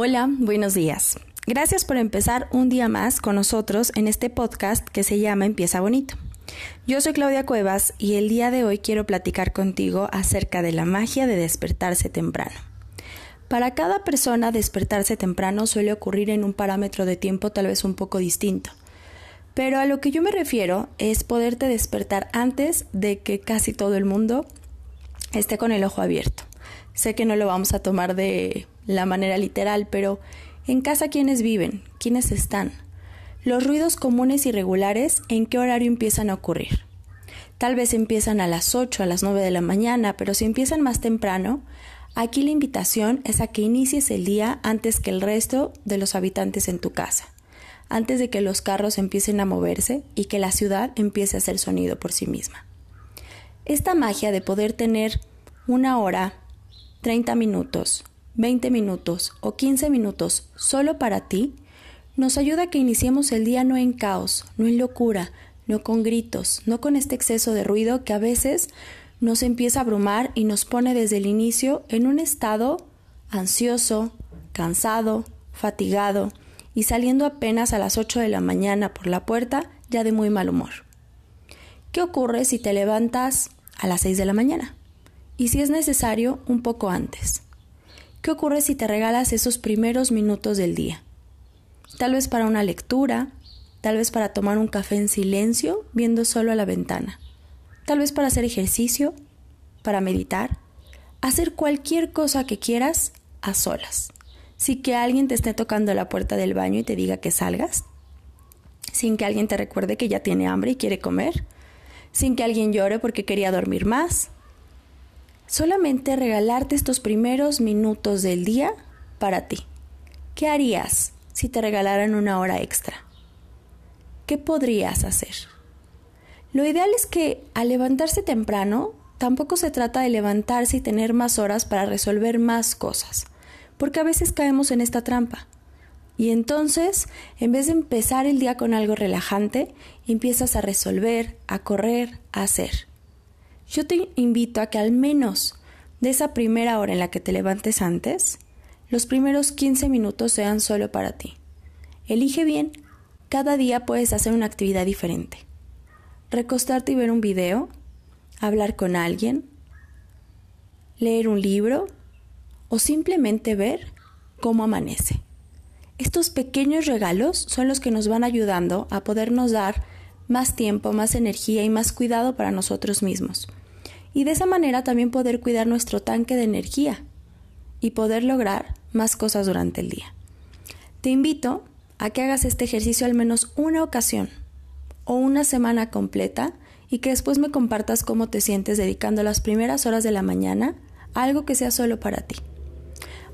Hola, buenos días. Gracias por empezar un día más con nosotros en este podcast que se llama Empieza Bonito. Yo soy Claudia Cuevas y el día de hoy quiero platicar contigo acerca de la magia de despertarse temprano. Para cada persona despertarse temprano suele ocurrir en un parámetro de tiempo tal vez un poco distinto. Pero a lo que yo me refiero es poderte despertar antes de que casi todo el mundo esté con el ojo abierto. Sé que no lo vamos a tomar de la manera literal, pero en casa quiénes viven, quiénes están, los ruidos comunes y regulares, en qué horario empiezan a ocurrir. Tal vez empiezan a las 8, a las 9 de la mañana, pero si empiezan más temprano, aquí la invitación es a que inicies el día antes que el resto de los habitantes en tu casa, antes de que los carros empiecen a moverse y que la ciudad empiece a hacer sonido por sí misma. Esta magia de poder tener una hora, 30 minutos, 20 minutos o 15 minutos solo para ti, nos ayuda a que iniciemos el día no en caos, no en locura, no con gritos, no con este exceso de ruido que a veces nos empieza a abrumar y nos pone desde el inicio en un estado ansioso, cansado, fatigado y saliendo apenas a las 8 de la mañana por la puerta ya de muy mal humor. ¿Qué ocurre si te levantas a las 6 de la mañana? Y si es necesario, un poco antes. ¿Qué ocurre si te regalas esos primeros minutos del día? Tal vez para una lectura, tal vez para tomar un café en silencio viendo solo a la ventana, tal vez para hacer ejercicio, para meditar, hacer cualquier cosa que quieras a solas, sin que alguien te esté tocando la puerta del baño y te diga que salgas, sin que alguien te recuerde que ya tiene hambre y quiere comer, sin que alguien llore porque quería dormir más, solamente regalarte estos primeros minutos del día para ti. ¿Qué harías si te regalaran una hora extra? ¿Qué podrías hacer? Lo ideal es que al levantarse temprano, tampoco se trata de levantarse y tener más horas para resolver más cosas, porque a veces caemos en esta trampa. Y entonces, en vez de empezar el día con algo relajante, empiezas a resolver, a correr, a hacer. Yo te invito a que al menos de esa primera hora en la que te levantes antes, los primeros 15 minutos sean solo para ti. Elige bien, cada día puedes hacer una actividad diferente. Recostarte y ver un video, hablar con alguien, leer un libro o simplemente ver cómo amanece. Estos pequeños regalos son los que nos van ayudando a podernos dar más tiempo, más energía y más cuidado para nosotros mismos y de esa manera también poder cuidar nuestro tanque de energía y poder lograr más cosas durante el día. Te invito a que hagas este ejercicio al menos una ocasión o una semana completa y que después me compartas cómo te sientes dedicando las primeras horas de la mañana a algo que sea solo para ti.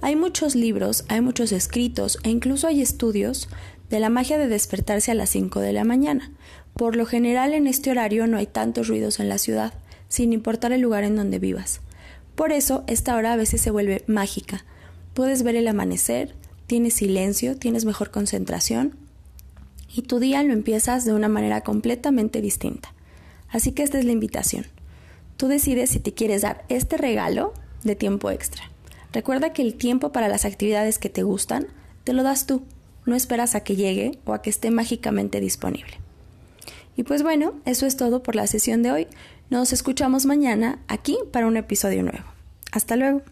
Hay muchos libros, hay muchos escritos e incluso hay estudios de la magia de despertarse a las 5 de la mañana. Por lo general en este horario no hay tantos ruidos en la ciudad sin importar el lugar en donde vivas. Por eso esta hora a veces se vuelve mágica. Puedes ver el amanecer, tienes silencio, tienes mejor concentración y tu día lo empiezas de una manera completamente distinta. Así que esta es la invitación. Tú decides si te quieres dar este regalo de tiempo extra. Recuerda que el tiempo para las actividades que te gustan te lo das tú, no esperas a que llegue o a que esté mágicamente disponible. Y pues bueno, eso es todo por la sesión de hoy. Nos escuchamos mañana aquí para un episodio nuevo. Hasta luego.